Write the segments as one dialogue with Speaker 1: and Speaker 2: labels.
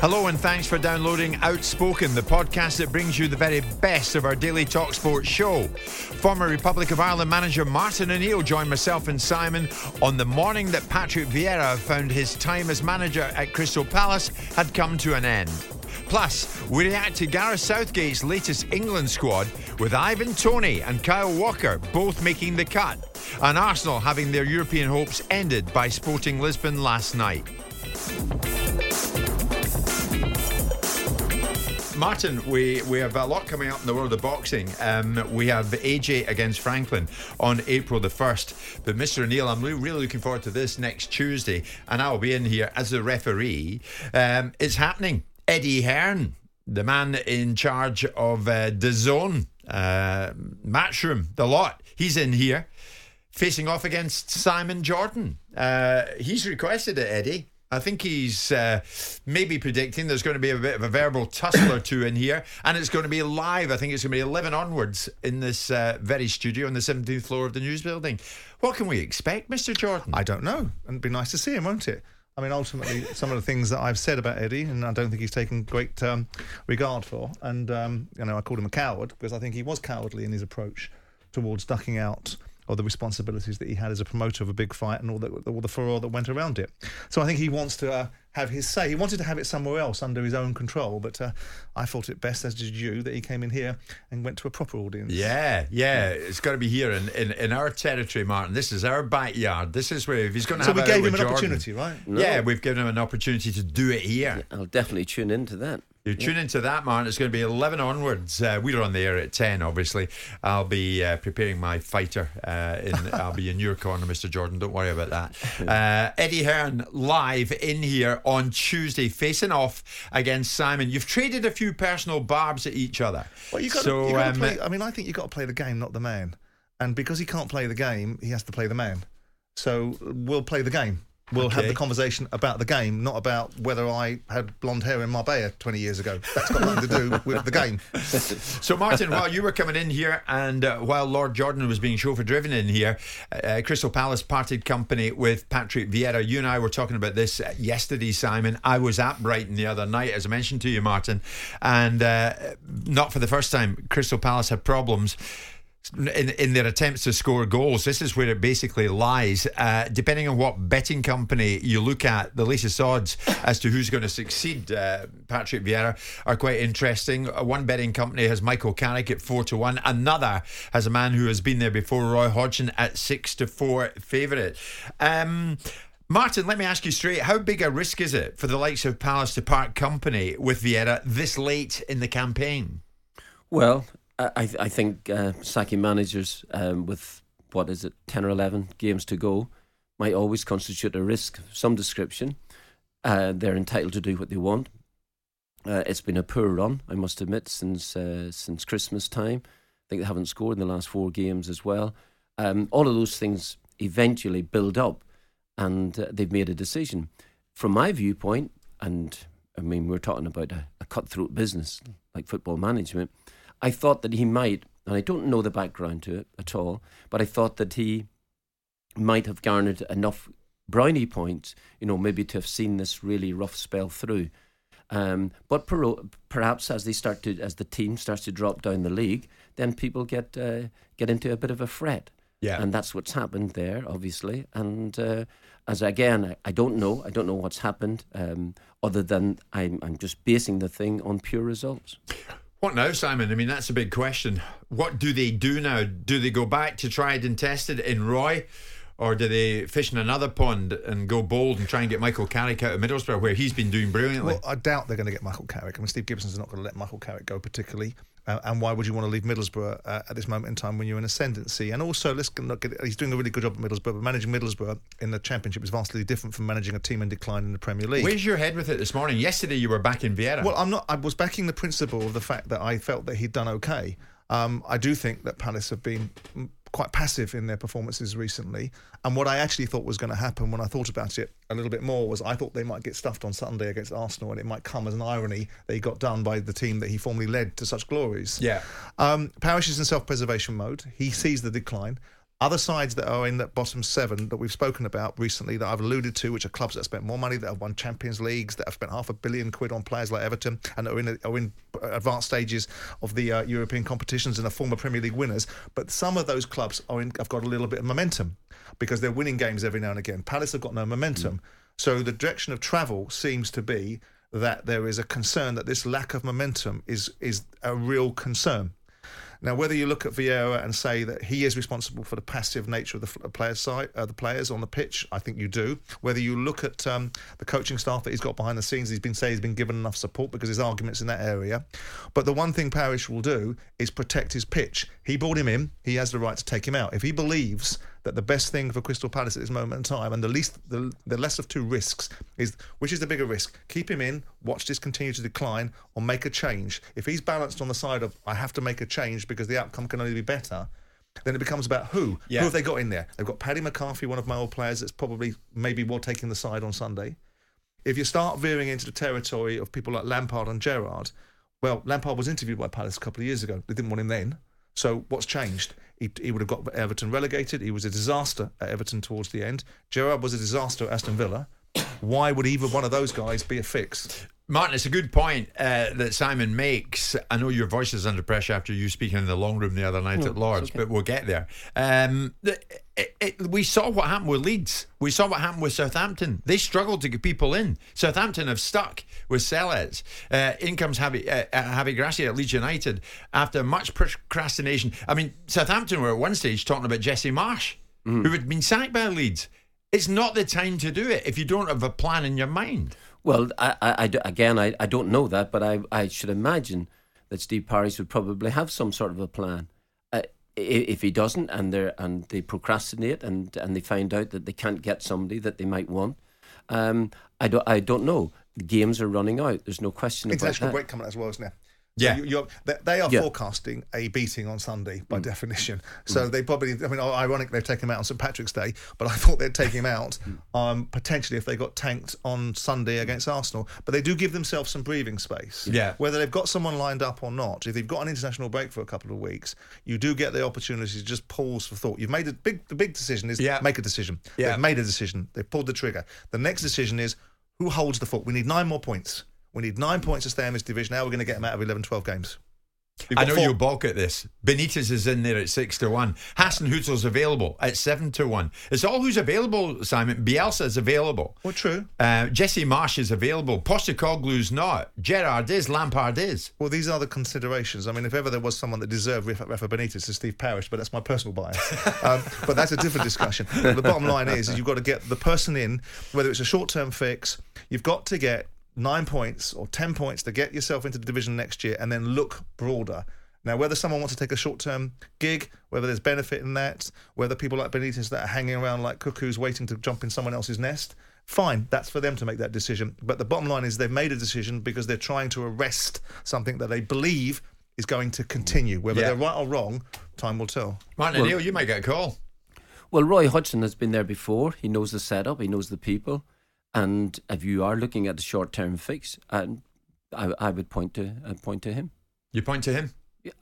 Speaker 1: Hello and thanks for downloading Outspoken, the podcast that brings you the very best of our daily talk sports show. Former Republic of Ireland manager Martin O'Neill joined myself and Simon on the morning that Patrick Vieira found his time as manager at Crystal Palace had come to an end. Plus, we react to Gareth Southgate's latest England squad with Ivan Toney and Kyle Walker both making the cut, and Arsenal having their European hopes ended by Sporting Lisbon last night. Martin, we, we have a lot coming up in the world of boxing. Um, we have AJ against Franklin on April the 1st. But Mr. O'Neill, I'm really, looking forward to this next Tuesday, and I'll be in here as the referee. Um, it's happening. Eddie Hearn, the man in charge of uh, zone, uh, Matchroom, the lot, he's in here facing off against Simon Jordan. Uh, he's requested it, Eddie. I think he's uh, maybe predicting there's going to be a bit of a verbal tussle or two in here, and it's going to be live. I think it's going to be 11 onwards in this uh, very studio on the 17th floor of the news building. What can we expect, Mr. Jordan?
Speaker 2: I don't know. And it'd be nice to see him, won't it? I mean, ultimately, some of the things that I've said about Eddie, and I don't think he's taken great um, regard for. And, um, you know, I called him a coward because I think he was cowardly in his approach towards ducking out or the responsibilities that he had as a promoter of a big fight and all, that, all the furore that went around it. So I think he wants to uh, have his say. He wanted to have it somewhere else under his own control, but uh, I thought it best, as did you, that he came in here and went to a proper audience.
Speaker 1: Yeah, yeah, it's got to be here in, in, in our territory, Martin. This is our backyard. This is where if he's going to
Speaker 2: so
Speaker 1: have
Speaker 2: we gave him an
Speaker 1: Jordan,
Speaker 2: opportunity, right?
Speaker 1: No. Yeah, we've given him an opportunity to do it here.
Speaker 3: Yeah, I'll definitely tune into that.
Speaker 1: You tune into that, man. It's going to be 11 onwards. Uh, we're on the air at 10, obviously. I'll be uh, preparing my fighter. Uh, in, I'll be in your corner, Mr. Jordan. Don't worry about that. Uh, Eddie Hearn live in here on Tuesday, facing off against Simon. You've traded a few personal barbs at each other.
Speaker 2: Well, you got so, to um, play. I mean, I think you've got to play the game, not the man. And because he can't play the game, he has to play the man. So we'll play the game. We'll okay. have the conversation about the game, not about whether I had blonde hair in Marbella 20 years ago. That's got nothing to do with the game.
Speaker 1: so, Martin, while you were coming in here and uh, while Lord Jordan was being chauffeur driven in here, uh, Crystal Palace parted company with Patrick Vieira. You and I were talking about this yesterday, Simon. I was at Brighton the other night, as I mentioned to you, Martin, and uh, not for the first time, Crystal Palace had problems in, in their attempts to score goals. This is where it basically lies. Uh, depending on what betting company you look at, the latest odds as to who's going to succeed uh, Patrick Vieira are quite interesting. Uh, one betting company has Michael Carrick at four to one. Another has a man who has been there before, Roy Hodgson, at six to four favourite. Um, Martin, let me ask you straight: How big a risk is it for the likes of Palace to part company with Vieira this late in the campaign?
Speaker 3: Well, I, I think uh, sacking managers um, with what is it, ten or eleven games to go, might always constitute a risk of some description. Uh, they're entitled to do what they want. Uh, it's been a poor run, I must admit, since uh, since Christmas time. I think they haven't scored in the last four games as well. Um, all of those things eventually build up, and uh, they've made a decision. From my viewpoint, and I mean, we're talking about a, a cutthroat business like football management. I thought that he might, and I don't know the background to it at all, but I thought that he might have garnered enough brownie points, you know, maybe to have seen this really rough spell through. Um, but per- perhaps as they start to, as the team starts to drop down the league, then people get uh, get into a bit of a fret.
Speaker 1: Yeah.
Speaker 3: and that's what's happened there, obviously. And uh, as again, I, I don't know, I don't know what's happened, um, other than I'm I'm just basing the thing on pure results.
Speaker 1: What now, Simon? I mean, that's a big question. What do they do now? Do they go back to tried and tested in Roy? Or do they fish in another pond and go bold and try and get Michael Carrick out of Middlesbrough, where he's been doing brilliantly?
Speaker 2: Well, I doubt they're going to get Michael Carrick. I mean, Steve Gibson's not going to let Michael Carrick go particularly. Uh, and why would you want to leave Middlesbrough uh, at this moment in time when you're in ascendancy? And also, let's not get, he's doing a really good job at Middlesbrough, but managing Middlesbrough in the Championship is vastly different from managing a team in decline in the Premier League.
Speaker 1: Where's your head with it this morning? Yesterday you were back in Vieira.
Speaker 2: Well, I'm not. I was backing the principle of the fact that I felt that he'd done okay. Um, I do think that Palace have been quite passive in their performances recently. And what I actually thought was going to happen when I thought about it a little bit more was I thought they might get stuffed on Sunday against Arsenal, and it might come as an irony that he got done by the team that he formerly led to such glories.
Speaker 1: Yeah.
Speaker 2: Um, Parish is in self-preservation mode. He sees the decline. Other sides that are in that bottom seven that we've spoken about recently that I've alluded to, which are clubs that have spent more money, that have won Champions Leagues, that have spent half a billion quid on players like Everton, and are in are in advanced stages of the uh, European competitions and are former Premier League winners. But some of those clubs are in, have got a little bit of momentum because they're winning games every now and again. Palace have got no momentum, so the direction of travel seems to be that there is a concern that this lack of momentum is is a real concern. Now, whether you look at Vieira and say that he is responsible for the passive nature of the players side, uh, the players on the pitch, I think you do. Whether you look at um, the coaching staff that he's got behind the scenes, he's been saying he's been given enough support because his arguments in that area. But the one thing Parish will do is protect his pitch. He brought him in. He has the right to take him out. If he believes that the best thing for Crystal Palace at this moment in time, and the least, the, the less of two risks, is which is the bigger risk? Keep him in, watch this continue to decline, or make a change. If he's balanced on the side of I have to make a change because the outcome can only be better, then it becomes about who.
Speaker 1: Yeah.
Speaker 2: Who have they got in there? They've got Paddy McCarthy, one of my old players, that's probably maybe well taking the side on Sunday. If you start veering into the territory of people like Lampard and Gerrard, well, Lampard was interviewed by Palace a couple of years ago. They didn't want him then. So what's changed? He, he would have got Everton relegated. He was a disaster at Everton towards the end. Gerrard was a disaster at Aston Villa. Why would either one of those guys be a fix?
Speaker 1: Martin, it's a good point uh, that Simon makes. I know your voice is under pressure after you speaking in the long room the other night
Speaker 3: No,
Speaker 1: at Lords,
Speaker 3: okay.
Speaker 1: but we'll get there. Um, it, it, it, we saw what happened with Leeds. We saw what happened with Southampton. They struggled to get people in. Southampton have stuck with Sellés. Uh, in comes Javi, uh, uh, Javi Gracia at Leeds United after much procrastination. I mean, Southampton were at one stage talking about Jesse Marsch,
Speaker 3: Mm.
Speaker 1: who had been sacked by Leeds. It's not the time to do it if you don't have a plan in your mind.
Speaker 3: Well, I, I, I again, I, I don't know that, but I, I should imagine that Steve Parish would probably have some sort of a plan. Uh, if he doesn't, and they and they procrastinate, and, and they find out that they can't get somebody that they might want, um, I don't I don't know. The games are running out. There's no question about
Speaker 2: International
Speaker 3: that.
Speaker 2: break coming as well, isn't there?
Speaker 1: Yeah.
Speaker 2: So you, they, are
Speaker 3: Yeah.
Speaker 2: forecasting a beating on Sunday by
Speaker 1: Mm.
Speaker 2: definition. So they probably, I mean, ironic they've taken him out on St Patrick's Day, but I thought they'd take him out
Speaker 1: Mm.
Speaker 2: um, potentially if they got tanked on Sunday against Arsenal. But they do give themselves some breathing space.
Speaker 1: Yeah.
Speaker 2: Whether they've got someone lined up or not, if they've got an international break for a couple of weeks, you do get the opportunity to just pause for thought. You've made a big, the big decision is
Speaker 1: Yeah.
Speaker 2: make a decision.
Speaker 1: Yeah.
Speaker 2: They've made a decision. They've pulled the trigger. The next decision is who holds the fort. We need nine more points. We need nine points to stay in this division. Now we're going to get them out of 11, 12 games. You've
Speaker 1: I know
Speaker 2: four-
Speaker 1: you'll balk at this. Benitez is in there at six to one. Hasenhüttl's available at seven to one. It's all who's available, Simon. Bielsa is available.
Speaker 2: Well, true.
Speaker 1: Uh, Jesse Marsch is available. Postecoglou's not. Gerrard is. Lampard is.
Speaker 2: Well, these are the considerations. I mean, if ever there was someone that deserved Rafa, Rafa Benitez, it's Steve Parish, but that's my personal bias. um, but that's a different discussion. the bottom line is, is you've got to get the person in, whether it's a short-term fix, you've got to get nine points or ten points to get yourself into the division next year, and then look broader. Now, whether someone wants to take a short-term gig, whether there's benefit in that, whether people like Benitez that are hanging around like cuckoos waiting to jump in someone else's nest, fine, that's for them to make that decision. But the bottom line is they've made a decision because they're trying to arrest something that they believe is going to continue. Whether
Speaker 1: Yeah.
Speaker 2: they're right or wrong, time will tell.
Speaker 1: Martin O'Neill, you might get a call.
Speaker 3: Well, Roy Hodgson has been there before. He knows the setup. He knows the people. And if you are looking at the short-term fix, and I, I would point to uh, point to him.
Speaker 1: You point to him.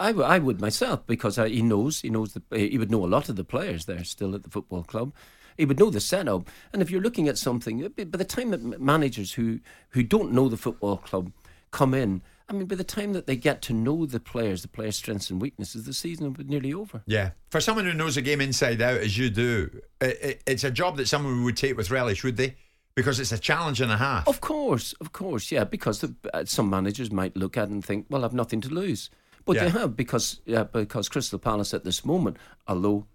Speaker 3: I, w- I would myself because uh, he knows he knows the, he would know a lot of the players there still at the football club. He would know the setup, and if you're looking at something, uh, by the time that managers who who don't know the football club come in, I mean, by the time that they get to know the players, the players' strengths and weaknesses, the season will be nearly over.
Speaker 1: Yeah, for someone who knows the game inside out as you do, it, it, it's a job that someone would take with relish, would they? Because it's a challenge and a half.
Speaker 3: Of course, of course, yeah. Because the, uh, some managers might look at it and think, "Well, I've nothing to lose." But
Speaker 1: Yeah.
Speaker 3: they have because yeah, because Crystal Palace at this moment, although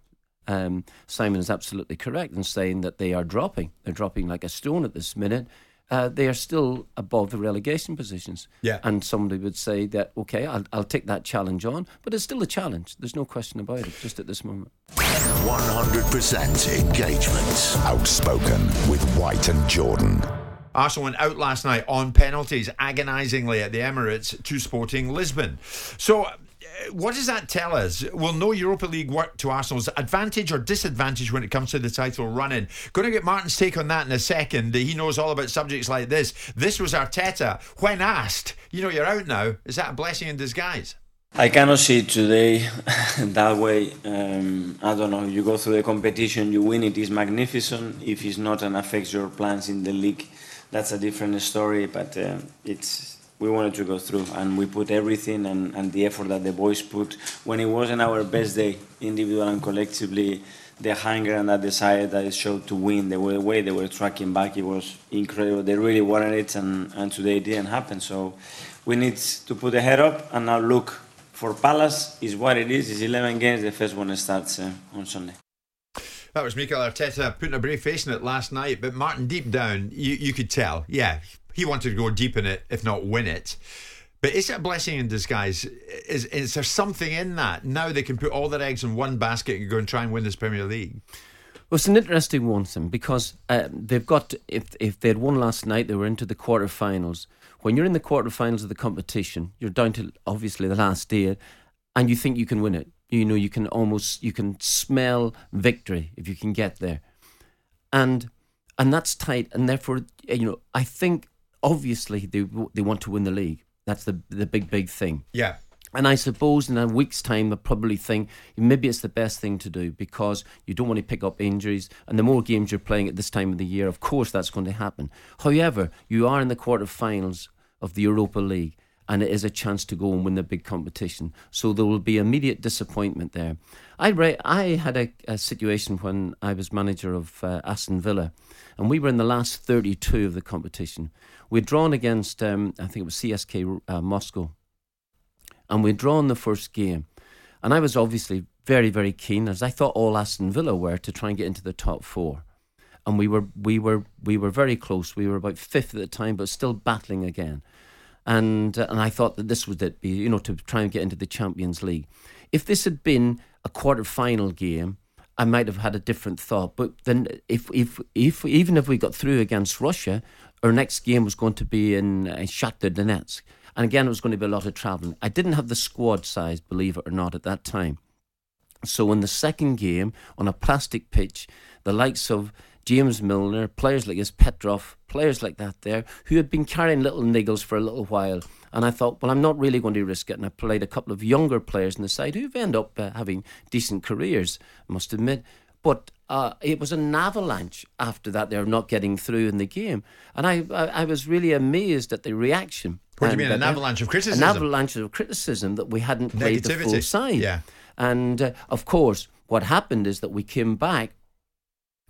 Speaker 3: um, Simon is absolutely correct in saying that they are dropping, they're dropping like a stone at this minute. Uh, they are still above the relegation positions.
Speaker 1: Yeah.
Speaker 3: And somebody would say that, okay, I'll, I'll take that challenge on, but it's still a challenge. There's no question about it, just at this moment.
Speaker 4: 100% engagement.
Speaker 5: Outspoken with White and Jordan.
Speaker 1: Arsenal went out last night on penalties, agonisingly at the Emirates to Sporting Lisbon. So, what does that tell us? Will no Europa League work to Arsenal's advantage or disadvantage when it comes to the title running? Going to get Martin's take on that in a second. He knows all about subjects like this. This was Arteta. When asked, you know, you're out now. Is that a blessing in disguise?
Speaker 6: I cannot see it today that way. Um, I don't know. You go through the competition, you win it is magnificent. If it's not and affects your plans in the league, that's a different story. But uh, it's we wanted to go through, and we put everything and, and the effort that the boys put when it wasn't our best day, individual and collectively. The hunger and that desire that it showed to win, the way, the they were tracking back, it was incredible. They really wanted it, and, and today it didn't happen. So we need to put the head up and now look for Palace is what it is. It's 11 games. The first one starts uh, on Sunday.
Speaker 1: That was Mikel Arteta putting a brave face in it last night. But Martin, deep down, you, you could tell, yeah, he wanted to go deep in it, if not win it. But is it a blessing in disguise? Is, is there something in that? Now they can put all their eggs in one basket and go and try and win this Premier League.
Speaker 3: Well, it's an interesting one, Sam, because uh, they've got if if they had won last night, they were into the quarterfinals. When you're in the quarterfinals of the competition, you're down to obviously the last day, and you think you can win it. You know, you can almost you can smell victory if you can get there, and and that's tight. And therefore, you know, I think obviously they they want to win the league. That's the the big big thing.
Speaker 1: Yeah.
Speaker 3: And I suppose in a week's time, they'll probably think maybe it's the best thing to do because you don't want to pick up injuries. And the more games you're playing at this time of the year, of course, that's going to happen. However, you are in the quarterfinals of the Europa League, and it is a chance to go and win the big competition. So there will be immediate disappointment there. I re- I had a, a situation when I was manager of uh, Aston Villa, and we were in the last 32 of the competition. We'd drawn against, um, I think it was CSK uh, Moscow and we'd drawn the first game. And I was obviously very, very keen, as I thought all Aston Villa were, to try and get into the top four. And we were, we were, we were very close. We were about fifth at the time, but still battling again. And uh, and I thought that this would it be, you know, to try and get into the Champions League. If this had been a quarter final game, I might have had a different thought. But then, if if if even if we got through against Russia, our next game was going to be in uh, Shakhtar Donetsk, and again it was going to be a lot of travelling. I didn't have the squad size, believe it or not, at that time. So in the second game, on a plastic pitch, the likes of James Milner, players like his Petrov, players like that there, who had been carrying little niggles for a little while. And I thought, well, I'm not really going to risk it. And I played a couple of younger players on the side who've ended up uh, having decent careers, I must admit. But uh, it was an avalanche after that. They're not getting through in the game. And I, I, I was really amazed at the reaction.
Speaker 1: What do you mean, an
Speaker 3: they-
Speaker 1: avalanche of criticism?
Speaker 3: An avalanche of criticism that we hadn't played the full
Speaker 1: Negativity.
Speaker 3: side.
Speaker 1: Yeah.
Speaker 3: And uh, of course, what happened is that we came back,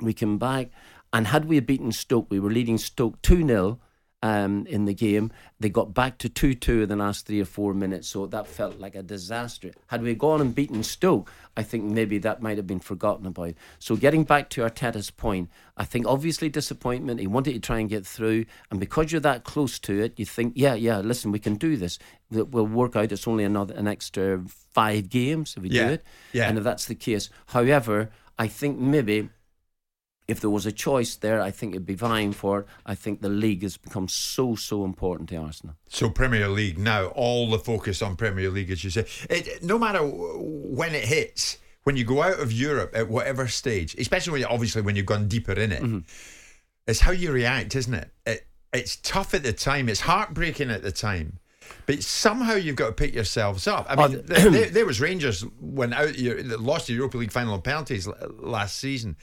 Speaker 3: we came back, and had we beaten Stoke, we were leading Stoke 2 0 um, in the game. They got back to 2 2 in the last three or four minutes, so that felt like a disaster. Had we gone and beaten Stoke, I think maybe that might have been forgotten about. So, getting back to Arteta's point, I think obviously disappointment. He wanted to try and get through, and because you're that close to it, you think, yeah, yeah, listen, we can do this. That will work out. It's only another an extra five games if we
Speaker 1: Yeah,
Speaker 3: do it.
Speaker 1: yeah.
Speaker 3: And if that's the case, however, I think maybe if there was a choice there, I think it'd be vying for it. I think the league has become so so important to Arsenal.
Speaker 1: So Premier League now, all the focus on Premier League, as you say. It, no matter when it hits, when you go out of Europe at whatever stage, especially when you, obviously when you've gone deeper in it, mm-hmm. it's how you react, isn't it? it? It's tough at the time. It's heartbreaking at the time. But somehow you've got to pick yourselves up. I oh, mean, there, there, there was Rangers went out, you lost the Europa League final on penalties last season,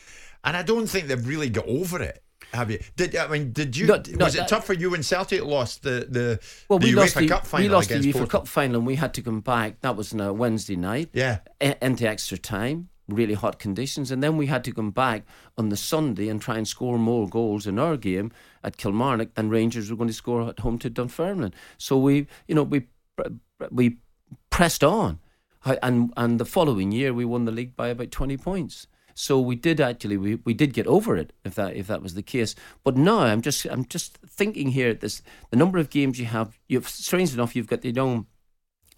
Speaker 1: and I don't think they've really got over it. Have you? Did I mean? Did you? Was it
Speaker 3: that-
Speaker 1: tough for you when Celtic lost the the,
Speaker 3: Well,
Speaker 1: the
Speaker 3: we
Speaker 1: UEFA
Speaker 3: lost the
Speaker 1: Cup final
Speaker 3: we lost the UEFA? Cup final, and we had to come back. That was on a Wednesday night.
Speaker 1: Yeah.
Speaker 3: into extra time, really hot conditions, and then we had to come back on the Sunday and try and score more goals in our game at Kilmarnock than Rangers were going to score at home to Dunfermline. So we, you know, we we pressed on, and and the following year we won the league by about twenty points. So we did actually we, we did get over it if that if that was the case. But now I'm just I'm just thinking here at this the number of games you have. You've strange enough you've got the young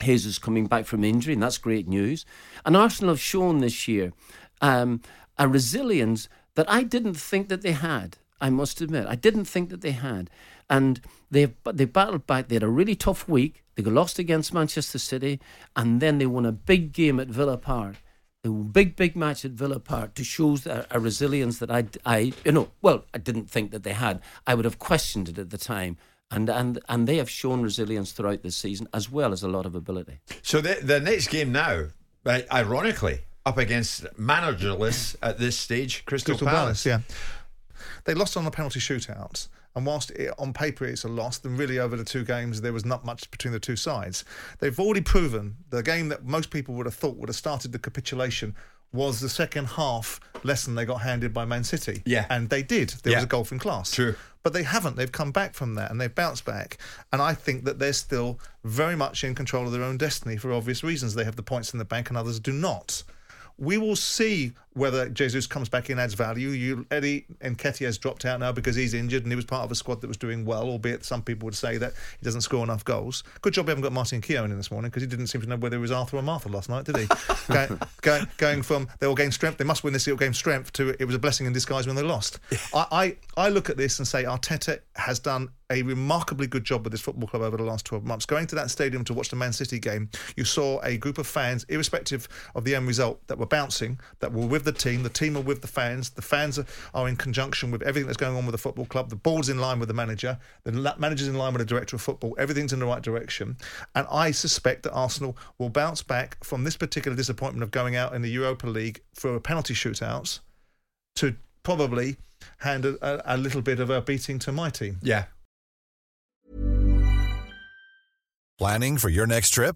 Speaker 3: Jesus coming back from injury, and that's great news. And Arsenal have shown this year um, a resilience that I didn't think that they had. I must admit, I didn't think that they had, and they they battled back. They had a really tough week. They lost against Manchester City, and then they won a big game at Villa Park. A big, big match at Villa Park to show a, a resilience that I, I, you know, well, I didn't think that they had. I would have questioned it at the time, and and and they have shown resilience throughout this season as well as a lot of ability.
Speaker 1: So the the next game now, ironically, up against managerless at this stage, Crystal,
Speaker 2: Crystal
Speaker 1: Palace.
Speaker 2: Palace, yeah. They lost on the penalty shootout. And whilst it, on paper it's a loss, then really over the two games there was not much between the two sides. They've already proven the game that most people would have thought would have started the capitulation was the second half lesson they got handed by Man City.
Speaker 1: Yeah.
Speaker 2: And they did. There was a golf in class.
Speaker 1: True.
Speaker 2: But they haven't. They've come back from that and they've bounced back. And I think that they're still very much in control of their own destiny for obvious reasons. They have the points in the bank and others do not. We will see whether Jesus comes back in, adds value. You, Eddie Nketiah has dropped out now because he's injured and he was part of a squad that was doing well, albeit some people would say that he doesn't score enough goals. Good job we haven't got Martin Keown in this morning because he didn't seem to know whether he was Arthur or Martha last night, did he? going, going, going from they will gain strength, they must win this, it will gain strength, to it was a blessing in disguise when they lost. I, I, I look at this and say Arteta has done a remarkably good job with this football club over the last 12 months. Going to that stadium to watch the Man City game, you saw a group of fans, irrespective of the end result, that were bouncing, that were with the team. The team are with the fans. The fans are, are in conjunction with everything that's going on with the football club. The ball's in line with the manager. The manager's in line with the director of football. Everything's in the right direction. And I suspect that Arsenal will bounce back from this particular disappointment of going out in the Europa League for a penalty shootouts to probably hand a, a, a little bit of a beating to my team.
Speaker 1: Yeah.
Speaker 7: Planning for your next trip?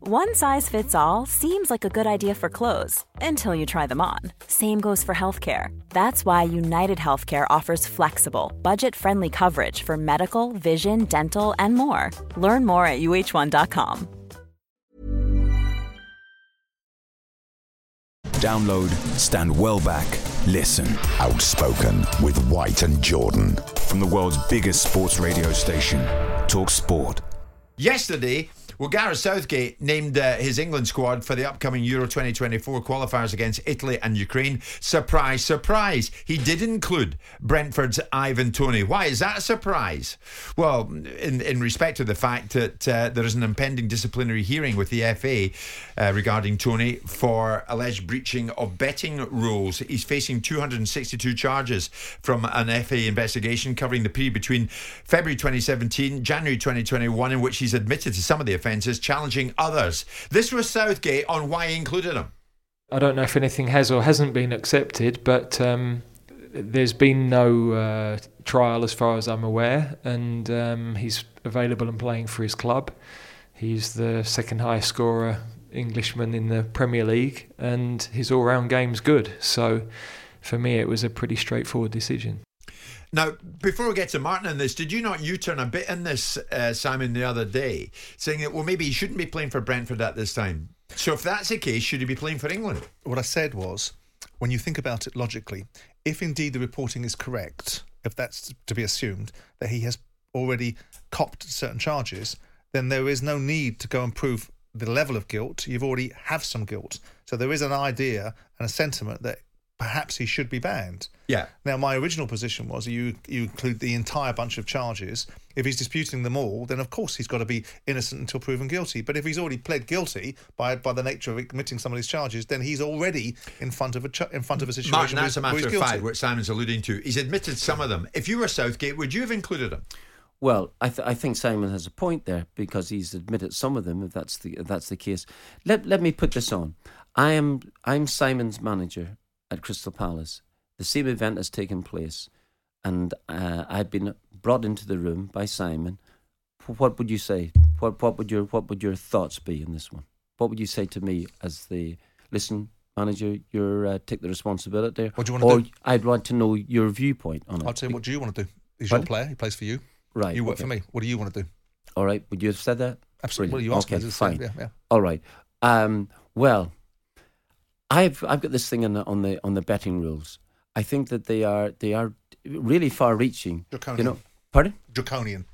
Speaker 8: One size fits all seems like a good idea for clothes until you try them on. Same goes for healthcare. That's why United Healthcare offers flexible, budget friendly coverage for medical, vision, dental, and more. Learn more at uh1.com.
Speaker 5: Download Stand Well Back. Listen.
Speaker 4: Outspoken with White and Jordan.
Speaker 5: From the world's biggest sports radio station, Talk Sport.
Speaker 1: Yesterday, well, Gareth Southgate named uh, his England squad for the upcoming Euro 2024 qualifiers against Italy and Ukraine. Surprise, surprise. He did include Brentford's Ivan Toney. Why is that a surprise? Well, in, in respect to the fact that uh, there is an impending disciplinary hearing with the FA uh, regarding Toney for alleged breaching of betting rules. He's facing 262 charges from an FA investigation covering the period between February 2017, January 2021, in which he's admitted to some of the offences, challenging others. This was Southgate on why he included him.
Speaker 9: I don't know if anything has or hasn't been accepted, but um, there's been no uh, trial as far as I'm aware, and um, he's available and playing for his club. He's the second highest scorer Englishman in the Premier League, and his all-round game's good. So, for me, it was a pretty straightforward decision.
Speaker 1: Now, before we get to Martin in this, did you not U turn a bit in this, uh, Simon, the other day, saying that, well, maybe he shouldn't be playing for Brentford at this time? So, if that's the case, should he be playing for England?
Speaker 2: What I said was, when you think about it logically, if indeed the reporting is correct, if that's to be assumed, that he has already copped certain charges, then there is no need to go and prove the level of guilt. You've already have some guilt. So there is an idea and a sentiment that perhaps he should be banned.
Speaker 1: Yeah.
Speaker 2: Now, my original position was you you include the entire bunch of charges. If he's disputing them all, then of course he's got to be innocent until proven guilty. But if he's already pled guilty by by the nature of committing some of these charges, then he's already in front of a ch- in front of a situation.
Speaker 1: Martin,
Speaker 2: where
Speaker 1: that's
Speaker 2: he's-
Speaker 1: a matter of fact, what Simon's alluding to. He's admitted some of them. If you were Southgate, would you have included him?
Speaker 3: Well, I, th- I think Simon has a point there because he's admitted some of them. If that's the if that's the case, let let me put this on. I am I'm Simon's manager at Crystal Palace. The same event has taken place, and uh, I've been brought into the room by Simon. What would you say? What what would your what would your thoughts be in this one? What would you say to me as the listen manager? You're uh, take the responsibility.
Speaker 2: What do you wanna
Speaker 3: or
Speaker 2: do?
Speaker 3: I'd like to know your viewpoint on it.
Speaker 2: I'll tell you what. Do you want to do? He's your player. He plays for you.
Speaker 3: Right,
Speaker 2: You work
Speaker 3: okay.
Speaker 2: for me. What do you want to do?
Speaker 3: All right. Would you have said that?
Speaker 2: Absolutely.
Speaker 3: Brilliant.
Speaker 2: Well, you asked
Speaker 3: okay,
Speaker 2: to say,
Speaker 3: fine.
Speaker 2: yeah, yeah.
Speaker 3: All right. Um, well, I've I've got this thing on the on the on the betting rules. I think that they are they are really far-reaching.
Speaker 2: Draconian.
Speaker 3: You know, pardon?
Speaker 2: Draconian.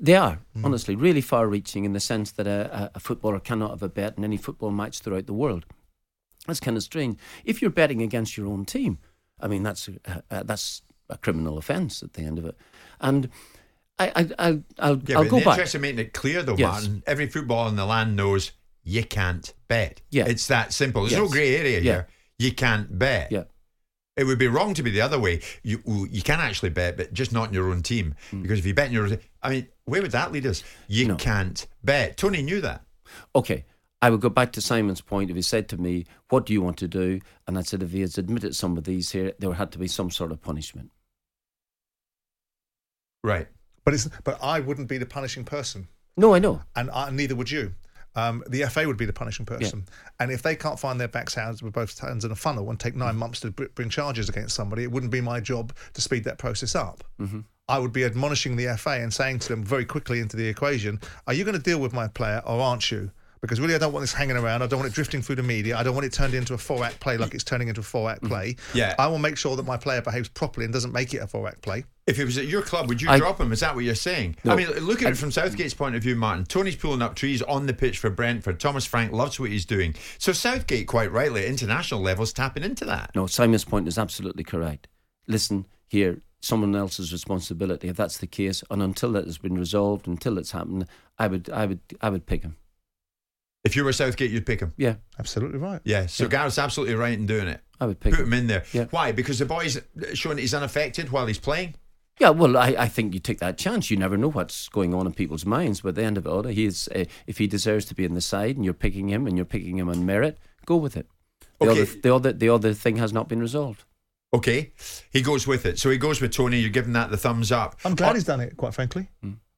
Speaker 3: They are
Speaker 2: Mm.
Speaker 3: honestly really far-reaching in the sense that a, a, a footballer cannot have a bet in any football match throughout the world. That's kind of strange. If you're betting against your own team, I mean that's uh, uh, that's a criminal offence at the end of it. And I I I'll I'll,
Speaker 1: Yeah,
Speaker 3: I'll go back.
Speaker 1: making it clear, though,
Speaker 3: Yes.
Speaker 1: Martin, every footballer in the land knows you can't bet.
Speaker 3: Yeah.
Speaker 1: It's that simple. There's no grey area
Speaker 3: Yeah.
Speaker 1: here. You can't bet.
Speaker 3: Yeah.
Speaker 1: It would be wrong to be the other way. You you can actually bet, but just not in your own team.
Speaker 3: Mm.
Speaker 1: Because if you bet in your own I mean, where would that lead us? You can't bet. Toney knew that.
Speaker 3: okay, I would go back to Simon's point. If he said to me, "What do you want to do?" and I said, if he has admitted some of these here, there had to be some sort of punishment.
Speaker 1: Right.
Speaker 2: But it's but I wouldn't be the punishing person.
Speaker 3: No, I know.
Speaker 2: and I, neither would you. Um, the FA would be the punishing person, and if they can't find their backs hands with both hands in a funnel and take
Speaker 3: Mm.
Speaker 2: nine months to br- bring charges against somebody, it wouldn't be my job to speed that process up.
Speaker 3: Mm-hmm.
Speaker 2: I would be admonishing the FA and saying to them very quickly into the equation: Are you going to deal with my player or aren't you? Because really, I don't want this hanging around. I don't want it drifting through the media. I don't want it turned into a four-act play like it's turning into a four-act mm-hmm. play.
Speaker 1: Yeah.
Speaker 2: I will make sure that my player behaves properly and doesn't make it a four-act play.
Speaker 1: If he was at your club, would you
Speaker 2: I-
Speaker 1: drop him? Is that what you're saying?
Speaker 2: No.
Speaker 1: I mean, look at it from Southgate's point of view, Martin. Toney's pulling up trees on the pitch for Brentford. Thomas Frank loves what he's doing. So Southgate, quite rightly, at international level, is tapping into that.
Speaker 3: No, Simon's point is absolutely correct. Listen, here, someone else's responsibility. If that's the case, and until that has been resolved, until it's happened, I would, I would, I would pick him.
Speaker 1: If you were Southgate, you'd pick him.
Speaker 3: Yeah,
Speaker 2: absolutely right.
Speaker 1: Yeah, so
Speaker 3: Yeah.
Speaker 1: Gareth's absolutely right in doing it.
Speaker 3: I would pick
Speaker 1: Put him in there.
Speaker 3: Yeah.
Speaker 1: Why? Because the boy's showing he's unaffected while he's playing.
Speaker 3: Yeah, well, I, I think you take that chance. You never know what's going on in people's minds. But at the end of it all, he is, uh, if he deserves to be in the side and you're picking him and you're picking him on merit, go with it. The,
Speaker 1: Okay.
Speaker 3: other, the, other, the other thing has not been resolved.
Speaker 1: Okay, he goes with it. So he goes with Toney. You're giving that the thumbs up.
Speaker 2: I'm glad he's done it, quite frankly.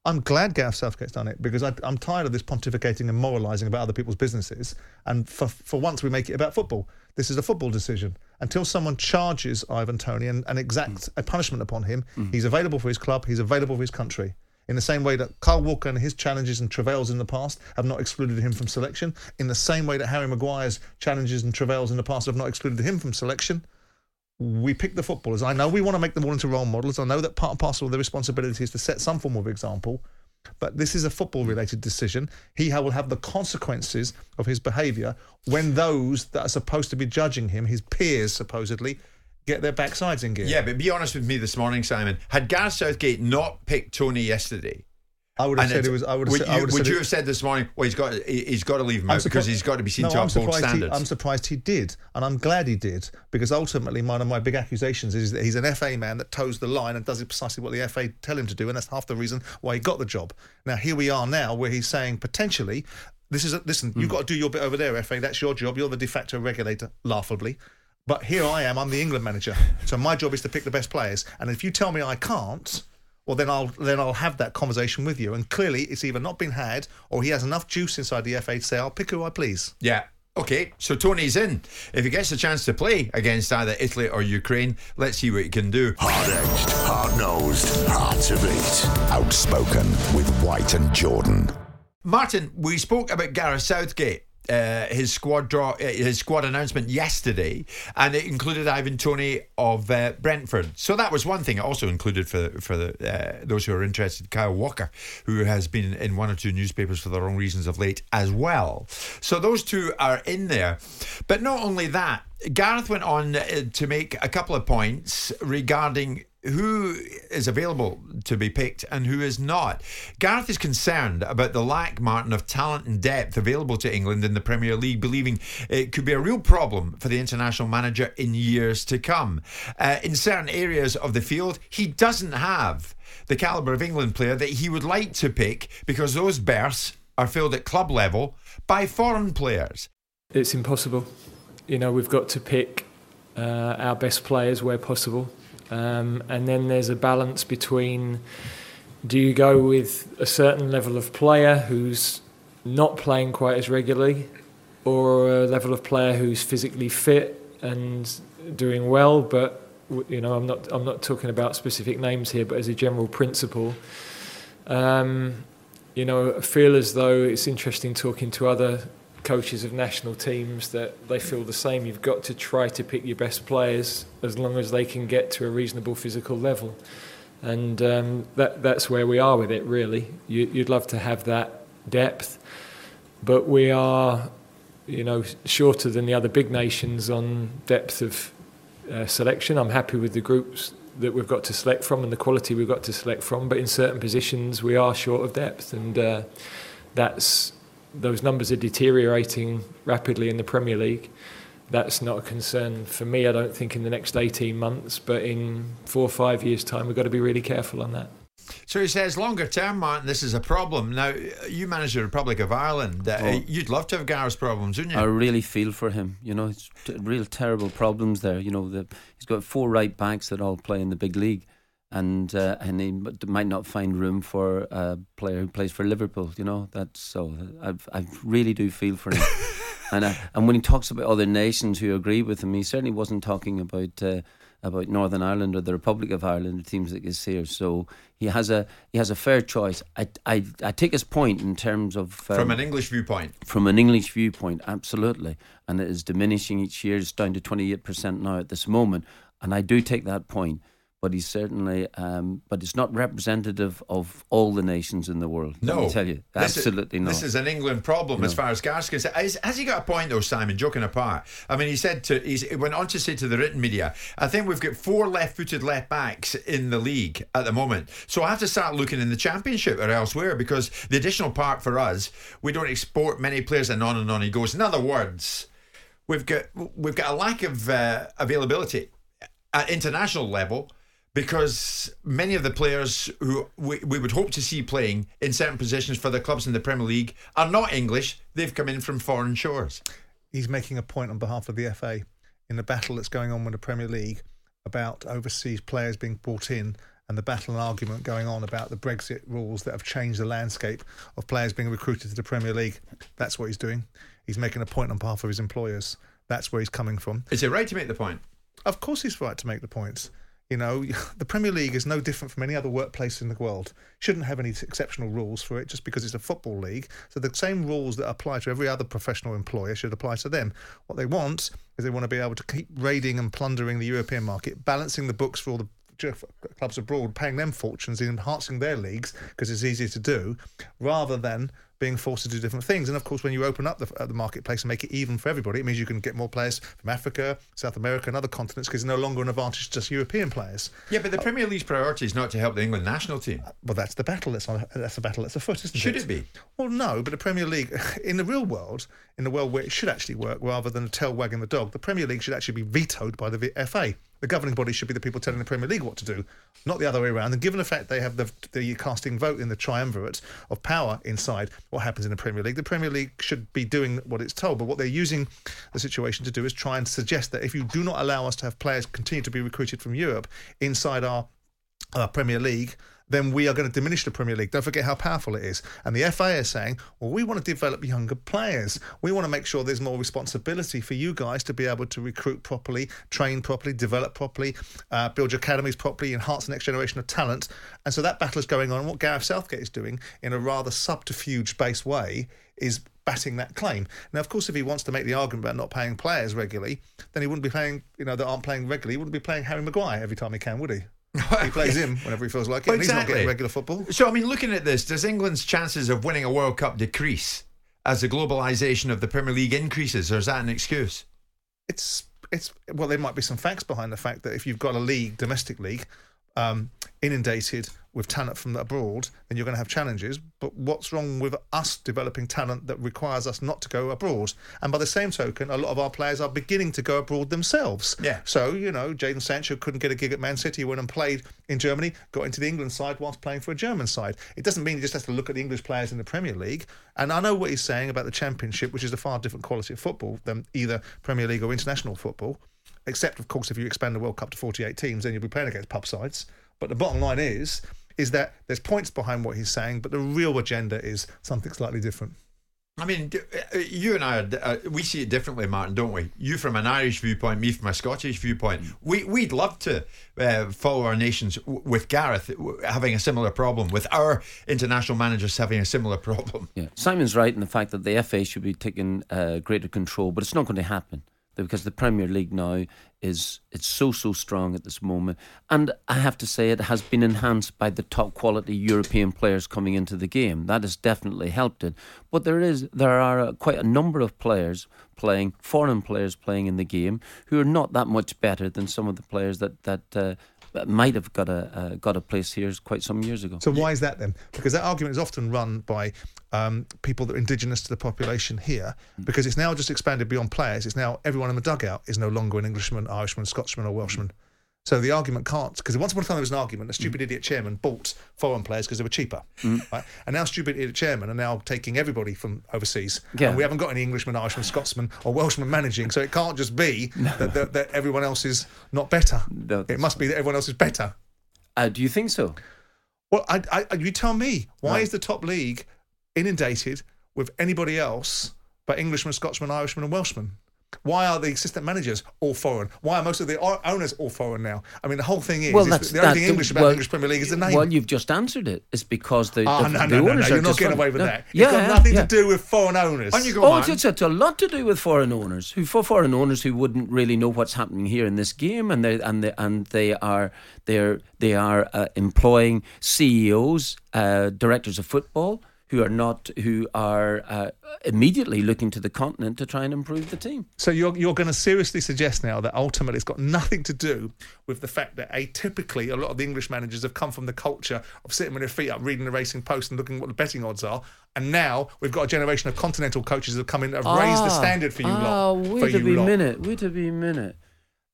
Speaker 2: I'm glad Gareth Southgate's done it because I, I'm tired of this pontificating and moralising about other people's businesses. And for, for once, we make it about football. This is a football decision. Until someone charges Ivan Toney and, and exacts hmm. a punishment upon him, hmm. he's available for his club, he's available for his country. In the same way that Carl Walker and his challenges and travails in the past have not excluded him from selection, in the same way that Harry Maguire's challenges and travails in the past have not excluded him from selection, we pick the footballers. I know we want to make them all into role models. I know that part and parcel of the responsibility is to set some form of example, but this is a football related decision. He will have the consequences of his behaviour when those that are supposed to be judging him, his peers supposedly, get their backsides in gear.
Speaker 1: Yeah, but be honest with me this morning, Simon. Had Gareth Southgate not picked Toney yesterday,
Speaker 2: I would have
Speaker 1: and
Speaker 2: said it was. I would have
Speaker 1: would
Speaker 2: said.
Speaker 1: you,
Speaker 2: I would said
Speaker 1: you have said this morning? Well, he's got he- he's got to leave him out because he's got to be seen
Speaker 2: no,
Speaker 1: to
Speaker 2: I'm
Speaker 1: uphold standards.
Speaker 2: He, I'm surprised he did, and I'm glad he did because ultimately one of my big accusations is that he's an FA man that toes the line and does precisely what the FA tell him to do, and that's half the reason why he got the job. Now here we are now, where he's saying potentially, this is a, listen,
Speaker 1: Hmm.
Speaker 2: you've got to do your bit over there, FA. That's your job. You're the de facto regulator, laughably. But here I am. I'm the England manager, so my job is to pick the best players. And if you tell me I can't, well then I'll then I'll have that conversation with you. And clearly, it's either not been had or he has enough juice inside the FA to say, "I'll pick who I please."
Speaker 1: Yeah. Okay, so Toney's in. If he gets a chance to play against either Italy or Ukraine, let's see what he can do.
Speaker 4: Hard edged, hard nosed, hard to beat. Outspoken with White and Jordan.
Speaker 1: Martin, we spoke about Gareth Southgate uh, his squad draw, uh, his squad announcement yesterday, and it included Ivan Toney of uh, Brentford. So that was one thing. It also included for for the, uh, those who are interested, Kyle Walker, who has been in one or two newspapers for the wrong reasons of late as well. So those two are in there. But not only that, Gareth went on uh, to make a couple of points regarding who is available to be picked and who is not. Gareth is concerned about the lack, Martin, of talent and depth available to England in the Premier League, believing it could be a real problem for the international manager in years to come. Uh, in certain areas of the field, he doesn't have the calibre of England player that he would like to pick because those berths are filled at club level by foreign players.
Speaker 9: It's impossible. You know, we've got to pick uh, our best players where possible um, and then there's a balance between do you go with a certain level of player who's not playing quite as regularly, or a level of player who's physically fit and doing well, but you know I'm not I'm not talking about specific names here, but as a general principle. Um, you know, I feel as though it's interesting talking to other coaches of national teams that they feel the same. You've got to try to pick your best players as long as they can get to a reasonable physical level. And um, that, that's where we are with it, really. You, you'd love to have that depth, but we are, you know, shorter than the other big nations on depth of uh, selection. I'm happy with the groups that we've got to select from and the quality we've got to select from, but in certain positions we are short of depth, and uh, that's those numbers are deteriorating rapidly in the Premier League. That's not a concern for me, I don't think, in the next 18 months, but in four or five years' time, we've got to be really careful on that.
Speaker 1: So he says, longer term, Martin, this is a problem. Now, you manage the Republic of Ireland. Uh, well, you'd love to have Gareth's problems, wouldn't you? I
Speaker 3: really feel for him. You know, it's t- real terrible problems there. You know, the, he's got four right backs that all play in the big league and uh, and he might not find room for a player who plays for Liverpool. You know that's so. I I really do feel for him. and uh, and when he talks about other nations who agree with him, he certainly wasn't talking about. Uh, about Northern Ireland or the Republic of Ireland, the teams like is here. So he has a he has a fair choice. I I, I take his point in terms of
Speaker 1: um, from an English viewpoint.
Speaker 3: From an English viewpoint, absolutely, and it is diminishing each year. It's down to twenty eight percent now at this moment, and I do take that point but he's certainly, um, but it's not representative of all the nations in the world.
Speaker 1: No,
Speaker 3: let me tell you, absolutely
Speaker 1: this is,
Speaker 3: not.
Speaker 1: This is an England problem no. as far as Gareth's concerned. Has, has, he got a point though, Simon? Joking apart, I mean, he said to, he went on to say to the written media, I think we've got four left-footed left backs in the league at the moment, so I have to start looking in the Championship or elsewhere because the additional part for us, we don't export many players, and on and on he goes. In other words, we've got we've got a lack of uh, availability at international level because many of the players who we, we would hope to see playing in certain positions for the clubs in the Premier League are not English. They've come in from foreign shores.
Speaker 2: He's making a point on behalf of the FA in the battle that's going on with the Premier League about overseas players being brought in and the battle and argument going on about the Brexit rules that have changed the landscape of players being recruited to the Premier League. That's what he's doing. He's making a point on behalf of his employers. That's where he's coming from.
Speaker 1: Is it right to make the point?
Speaker 2: Of course, he's right to make the points. You know, the Premier League is no different from any other workplace in the world. Shouldn't have any exceptional rules for it just because it's a football league. So the same rules that apply to every other professional employer should apply to them. What they want is they want to be able to keep raiding and plundering the European market, balancing the books for all the clubs abroad, paying them fortunes, in enhancing their leagues because it's easier to do, rather than being forced to do different things. And of course, when you open up the, uh, the marketplace and make it even for everybody, it means you can get more players from Africa, South America, and other continents because it's no longer an advantage to just European players.
Speaker 1: Yeah, but the Premier League's priority is not to help the England national team.
Speaker 2: Uh, well, that's the battle that's on. That's the battle that's afoot, isn't
Speaker 1: should
Speaker 2: it?
Speaker 1: Should it be?
Speaker 2: Well, no. But the Premier League, in the real world, in the world where it should actually work, rather than a tail wagging the dog, the Premier League should actually be vetoed by the FA the governing body should be the people telling the Premier League what to do, not the other way around. And given the fact they have the, the casting vote in the triumvirate of power inside what happens in the Premier League, the Premier League should be doing what it's told. But what they're using the situation to do is try and suggest that if you do not allow us to have players continue to be recruited from Europe inside our Premier League, then we are going to diminish the Premier League. Don't forget how powerful it is. And the FA is saying, well, we want to develop younger players. We want to make sure there's more responsibility for you guys to be able to recruit properly, train properly, develop properly, uh, build your academies properly, enhance the next generation of talent. And so that battle is going on. And what Gareth Southgate is doing in a rather subterfuge based way is batting that claim. Now, of course, if he wants to make the argument about not paying players regularly, then he wouldn't be playing, you know, that aren't playing regularly. He wouldn't be playing Harry Maguire every time he can, would he? He plays him whenever he feels like it.
Speaker 1: Well,
Speaker 2: and He's not
Speaker 1: exactly.
Speaker 2: getting regular football.
Speaker 1: So, I mean, looking at this, does England's chances of winning a World Cup decrease as the globalisation of the Premier League increases, or is that an excuse?
Speaker 2: It's it's well, there might be some facts behind the fact that if you've got a league, domestic league, um, inundated with talent from abroad, then you're going to have challenges. But what's wrong with us developing talent that requires us not to go abroad? And by the same token, a lot of our players are beginning to go abroad themselves.
Speaker 1: Yeah.
Speaker 2: So you know, Jadon Sancho couldn't get a gig at Man City, went and played in Germany, got into the England side whilst playing for a German side. It doesn't mean he just has to look at the English players in the Premier League. And I know what he's saying about the Championship, which is a far different quality of football than either Premier League or international football. Except, of course, if you expand the World Cup to 48 teams, then you'll be playing against pub sides. But the bottom line is, is that there's points behind what he's saying, but the real agenda is something slightly different.
Speaker 1: I mean, uh, you and I, are, uh, we see it differently, Martin, don't we? You from an Irish viewpoint, me from a Scottish viewpoint. We, we'd love to uh, follow our nations w- with Gareth w- having a similar problem, with our international managers having a similar problem.
Speaker 3: Yeah, Simon's right in the fact that the FA should be taking uh, greater control, but it's not going to happen because the Premier League now is it's so so strong at this moment, and I have to say it has been enhanced by the top quality European players coming into the game. That has definitely helped it. But there is there are quite a number of players playing, foreign players playing in the game, who are not that much better than some of the players that that. Uh, that might have got a uh, got a place here quite some years ago.
Speaker 2: So why is that then? Because that argument is often run by um, people that are indigenous to the population here, because it's now just expanded beyond players. It's now everyone in the dugout is no longer an Englishman, Irishman, Scotsman, or Welshman. So the argument can't because once upon a time there was an argument. A stupid idiot chairman bought foreign players because they were cheaper, right? And now stupid idiot chairman are now taking everybody from overseas,
Speaker 3: Yeah.
Speaker 2: and we haven't got any Englishmen, Irishmen, Scotsmen, or Welshmen managing. So it can't just be that, that, that everyone else is not better. it must be that everyone else is better.
Speaker 3: Uh, do you think so?
Speaker 2: Well, I, I, you tell me. Why
Speaker 3: Right.
Speaker 2: is the top league inundated with anybody else but Englishmen, Scotsmen, Irishmen, and Welshmen? Why are the assistant managers all foreign? Why are most of the owners all foreign now? I mean, the whole thing is,
Speaker 3: Well,
Speaker 2: is
Speaker 3: that's
Speaker 2: the only
Speaker 3: that-
Speaker 2: thing English about
Speaker 3: well,
Speaker 2: the English Premier League is the name.
Speaker 3: Well, you've just answered it. It's because the,
Speaker 2: Oh,
Speaker 3: the,
Speaker 2: no,
Speaker 3: the
Speaker 2: no, no,
Speaker 3: owners
Speaker 2: no,
Speaker 3: are
Speaker 2: you're not getting away with
Speaker 3: No.
Speaker 2: that. It's
Speaker 3: Yeah,
Speaker 2: got nothing
Speaker 3: yeah.
Speaker 2: to do with foreign owners.
Speaker 3: oh, it's, it's, it's a lot to do with foreign owners who, for foreign owners who wouldn't really know what's happening here in this game, and they and they and they are they're they are uh, employing CEOs, uh, directors of football, who are not who are uh, immediately looking to the continent to try and improve the team.
Speaker 2: So you're you're going to seriously suggest now that ultimately it's got nothing to do with the fact that atypically a lot of the English managers have come from the culture of sitting with their feet up, reading the Racing Post and looking what the betting odds are, and now we've got a generation of continental coaches that have come in that have raised the
Speaker 3: Ah,
Speaker 2: standard for you
Speaker 3: ah,
Speaker 2: lot.
Speaker 3: Wait
Speaker 2: for
Speaker 3: a
Speaker 2: you lot.
Speaker 3: minute. Wait a minute.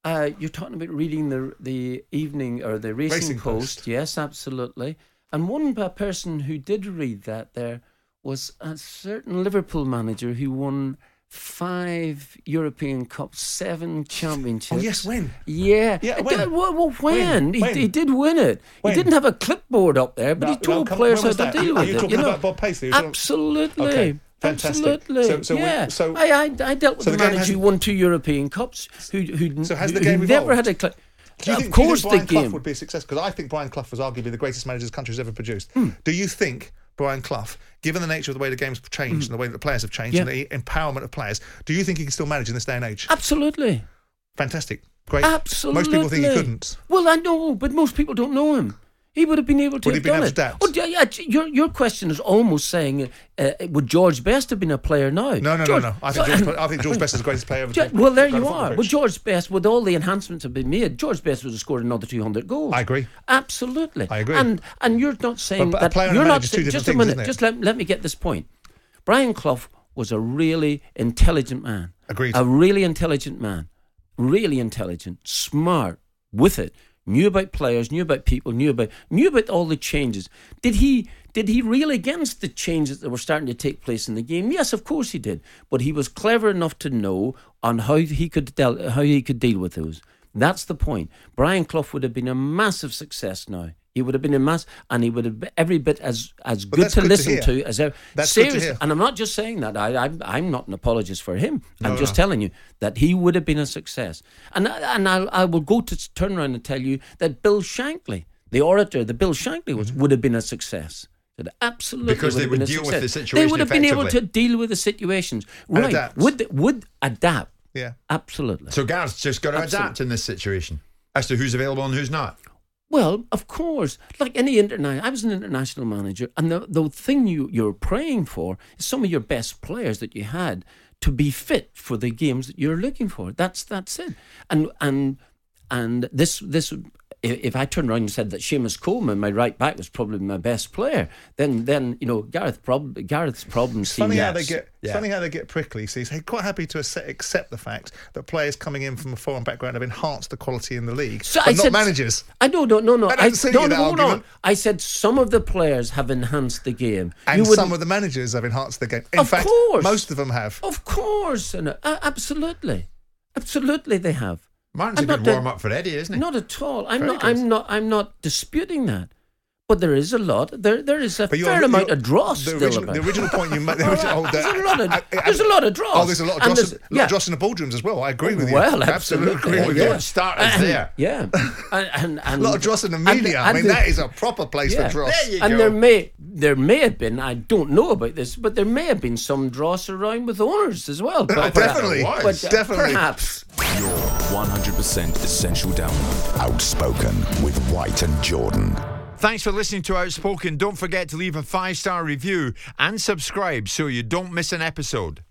Speaker 3: Uh, you're talking about reading the the evening or the Racing,
Speaker 2: Racing
Speaker 3: Post.
Speaker 2: Post.
Speaker 3: Yes, absolutely. And one person who did read that there was a certain Liverpool manager who won five European Cups, seven oh, championships.
Speaker 2: Oh yes, when?
Speaker 3: Yeah.
Speaker 2: Yeah, when?
Speaker 3: d- Well, well, when? He,
Speaker 2: When?
Speaker 3: he did win it.
Speaker 2: When?
Speaker 3: He didn't have a clipboard up there, but
Speaker 2: No,
Speaker 3: he told
Speaker 2: no,
Speaker 3: players how
Speaker 2: was
Speaker 3: to
Speaker 2: that?
Speaker 3: deal
Speaker 2: Are
Speaker 3: with
Speaker 2: you
Speaker 3: it.
Speaker 2: talking
Speaker 3: know?
Speaker 2: about Bob Paisley?
Speaker 3: Absolutely.
Speaker 2: Okay, fantastic.
Speaker 3: Absolutely.
Speaker 2: So- so we-
Speaker 3: yeah.
Speaker 2: so-
Speaker 3: I, I, I dealt with
Speaker 2: so
Speaker 3: a
Speaker 2: the
Speaker 3: manager who won two European Cups, who, who,
Speaker 2: So has the game
Speaker 3: who never had a clip.
Speaker 2: Do you
Speaker 3: of
Speaker 2: think, do you
Speaker 3: course,
Speaker 2: think Brian
Speaker 3: the
Speaker 2: Clough would be a success? Because I think Brian Clough was arguably the greatest manager this country has ever produced.
Speaker 3: Hmm.
Speaker 2: Do you think Brian Clough, given the nature of the way the game's changed and the way that the players have changed.
Speaker 3: Yeah.
Speaker 2: and the empowerment of players, do you think he can still manage in this day and age?
Speaker 3: Absolutely.
Speaker 2: Fantastic. Great.
Speaker 3: Absolutely.
Speaker 2: Most people think he couldn't.
Speaker 3: Well, I know, but most people don't know him. He would have been able to
Speaker 2: Would he
Speaker 3: have
Speaker 2: been
Speaker 3: done
Speaker 2: able
Speaker 3: it. Oh, yeah, yeah, your your question is almost saying, uh, would George Best have been a player now?
Speaker 2: No, no,
Speaker 3: George,
Speaker 2: no, no. I think George, I think George Best is the greatest player ever.
Speaker 3: Well, there you are.
Speaker 2: pitch.
Speaker 3: Well, George Best, with all the enhancements have been made, George Best would have scored another 200 goals.
Speaker 2: I agree.
Speaker 3: Absolutely.
Speaker 2: I agree.
Speaker 3: And and you're not saying
Speaker 2: But- but
Speaker 3: that
Speaker 2: player and a
Speaker 3: you're not saying, just a minute. Just let, let me get this point. Brian Clough was a really intelligent man.
Speaker 2: Agreed.
Speaker 3: A really intelligent man. Really intelligent, smart, with it. Knew about players, knew about people, knew about knew about all the changes. Did he did he rail against the changes that were starting to take place in the game? Yes, of course he did. But he was clever enough to know on how he could del- how he could deal with those. That's the point. Brian Clough would have been a massive success now He would have been a mass, and he would have been every bit as as good to
Speaker 2: good
Speaker 3: listen
Speaker 2: hear.
Speaker 3: to, as ever.
Speaker 2: That's good to
Speaker 3: Seriously,
Speaker 2: hear.
Speaker 3: and I'm not just saying that. I, I'm I'm not an apologist for him. I'm just
Speaker 2: no.
Speaker 3: telling you that he would have been a success. And I, and I, I will go to turn around and tell you that Bill Shankly, the orator, the Bill Shankly was would have been a success. That absolutely
Speaker 1: Because
Speaker 3: would
Speaker 1: they would deal with the
Speaker 3: They would have been able to deal with the situations. Right?
Speaker 1: adapt.
Speaker 3: Would would adapt?
Speaker 2: Yeah.
Speaker 3: Absolutely.
Speaker 1: So Gareth's just got to
Speaker 3: Absolutely.
Speaker 1: adapt in this situation as to who's available and who's not.
Speaker 3: Well, of course, like any international, I was an international manager, and the the thing you you're praying for is some of your best players that you had to be fit for the games that you're looking for. That's that's it. And and and this this if if I turned around and said that Seamus Coleman, my right back, was probably my best player, then then you know Gareth prob- Gareth's problems
Speaker 2: It's
Speaker 3: seem
Speaker 2: funny how they get. It's funny how they get prickly. So he's quite happy to accept, accept the fact that players coming in from a foreign background have enhanced the quality in the league,
Speaker 3: So
Speaker 2: but
Speaker 3: I
Speaker 2: not
Speaker 3: said-
Speaker 2: managers.
Speaker 3: I no no no no.
Speaker 2: I
Speaker 3: I,
Speaker 2: don't
Speaker 3: no, no, hold on. I said some of the players have enhanced the game.
Speaker 2: And
Speaker 3: You
Speaker 2: some of the managers have enhanced the game. In
Speaker 3: Of
Speaker 2: fact,
Speaker 3: course.
Speaker 2: most of them have.
Speaker 3: Of course, and, uh, absolutely, absolutely, they have.
Speaker 1: Martin's
Speaker 3: I'm
Speaker 1: a good warm up for Eddie, isn't he?
Speaker 3: Not at all. I'm
Speaker 1: Very
Speaker 3: not.
Speaker 1: good.
Speaker 3: I'm not. I'm not disputing that. But there is a lot. There, there is a fair
Speaker 2: you're-
Speaker 3: amount
Speaker 2: you're-
Speaker 3: of dross
Speaker 2: the
Speaker 3: still
Speaker 2: original,
Speaker 3: about.
Speaker 2: the original point you made. The original,
Speaker 3: right.
Speaker 2: oh,
Speaker 3: There's a lot of-
Speaker 2: I- I-
Speaker 3: there's a lot of dross.
Speaker 2: Oh, there's a lot of
Speaker 3: And
Speaker 2: dross,
Speaker 3: there's-
Speaker 2: lot
Speaker 3: yeah.
Speaker 2: of dross in the ballrooms as well. I agree with you.
Speaker 3: Well,
Speaker 2: absolutely
Speaker 3: absolutely.
Speaker 2: agree with
Speaker 3: yeah.
Speaker 2: you.
Speaker 1: starters there.
Speaker 3: Yeah, and, and, and
Speaker 2: A lot of dross in the
Speaker 3: and-
Speaker 2: media. I mean,
Speaker 3: the-
Speaker 2: that is a proper place
Speaker 3: Yeah.
Speaker 2: for dross.
Speaker 1: There you
Speaker 3: and
Speaker 1: go.
Speaker 3: there may there may have been I don't know about this, but there may have been some dross around with owners as well. But
Speaker 2: Definitely.
Speaker 3: but,
Speaker 1: Was.
Speaker 3: uh,
Speaker 2: Definitely.
Speaker 3: perhaps.
Speaker 5: Your 100% essential download.
Speaker 4: Outspoken with White and Jordan.
Speaker 1: Thanks for listening to Outspoken. Don't forget to leave a five star review and subscribe so you don't miss an episode.